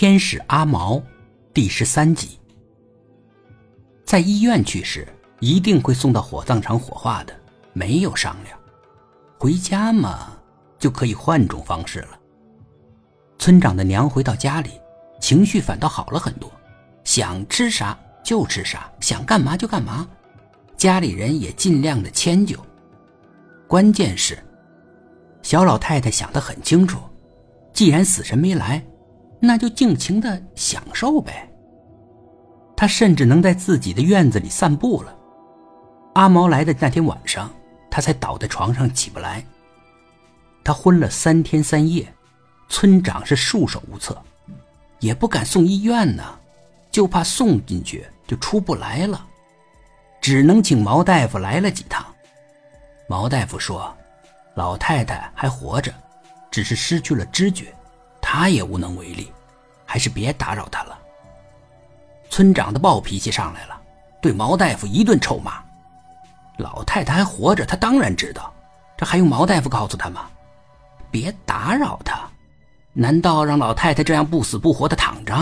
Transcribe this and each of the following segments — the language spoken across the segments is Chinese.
天使阿毛，第十三集。在医院去世，一定会送到火葬场火化的，没有商量。回家嘛，就可以换种方式了。村长的娘回到家里，情绪反倒好了很多，想吃啥就吃啥，想干嘛就干嘛，家里人也尽量的迁就。关键是，小老太太想得很清楚，既然死神没来。那就尽情的享受呗。他甚至能在自己的院子里散步了。阿毛来的那天晚上，他才倒在床上起不来。他昏了三天三夜，村长是束手无策，也不敢送医院呢，就怕送进去就出不来了，只能请毛大夫来了几趟。毛大夫说，老太太还活着，只是失去了知觉。他也无能为力，还是别打扰他了。村长的暴脾气上来了，对毛大夫一顿臭骂。老太太还活着，他当然知道，这还用毛大夫告诉他吗？别打扰他，难道让老太太这样不死不活的躺着？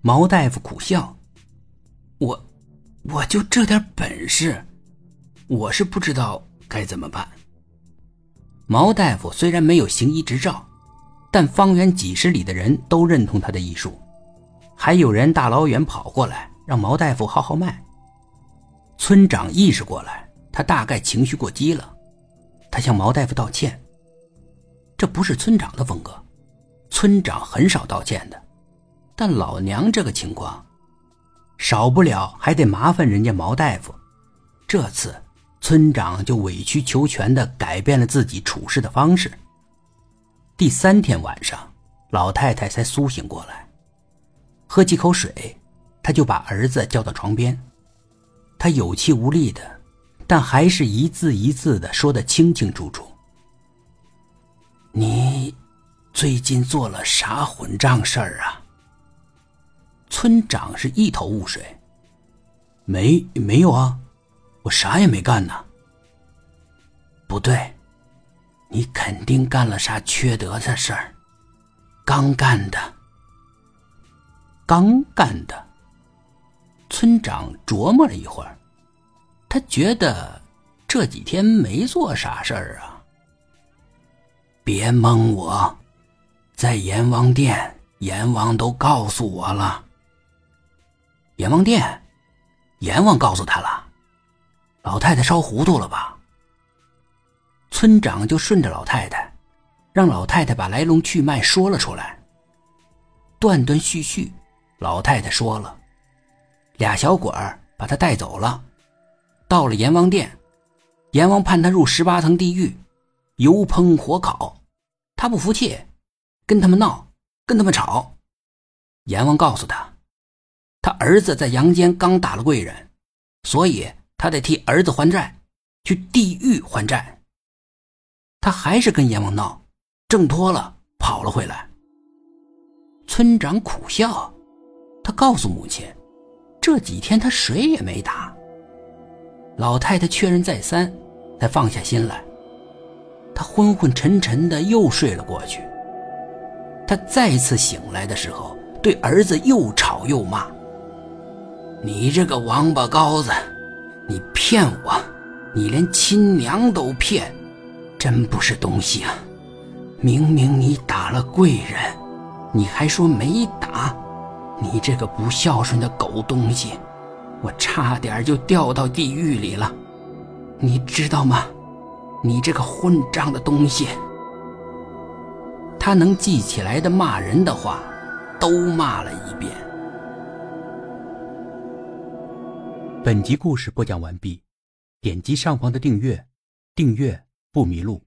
毛大夫苦笑：“我，我就这点本事，我是不知道该怎么办。”毛大夫虽然没有行医执照。但方圆几十里的人都认同他的医术，还有人大老远跑过来让毛大夫号号脉。村长意识过来，他大概情绪过激了，他向毛大夫道歉。这不是村长的风格，村长很少道歉的。但老娘这个情况，少不了还得麻烦人家毛大夫。这次村长就委曲求全的改变了自己处事的方式。第三天晚上，老太太才苏醒过来，喝几口水，她就把儿子叫到床边。她有气无力的，但还是一字一字的说的清清楚楚：“你最近做了啥混账事儿啊？”村长是一头雾水：“没没有啊，我啥也没干呢。”不对。你肯定干了啥缺德的事儿？刚干的，刚干的。村长琢磨了一会儿，他觉得这几天没做啥事儿啊。别蒙我，在阎王殿，阎王都告诉我了。阎王殿，阎王告诉他了，老太太烧糊涂了吧？村长就顺着老太太，让老太太把来龙去脉说了出来。断断续续，老太太说了，俩小鬼儿把她带走了，到了阎王殿，阎王判他入十八层地狱，油烹火烤。他不服气，跟他们闹，跟他们吵。阎王告诉他，他儿子在阳间刚打了贵人，所以他得替儿子还债，去地狱还债。他还是跟阎王闹，挣脱了，跑了回来。村长苦笑，他告诉母亲，这几天他谁也没打。老太太确认再三，才放下心来。他昏昏沉沉的又睡了过去。他再次醒来的时候，对儿子又吵又骂：“你这个王八羔子，你骗我，你连亲娘都骗！”真不是东西啊！明明你打了贵人，你还说没打，你这个不孝顺的狗东西！我差点就掉到地狱里了，你知道吗？你这个混账的东西！他能记起来的骂人的话，都骂了一遍。本集故事播讲完毕，点击上方的订阅，订阅。不迷路。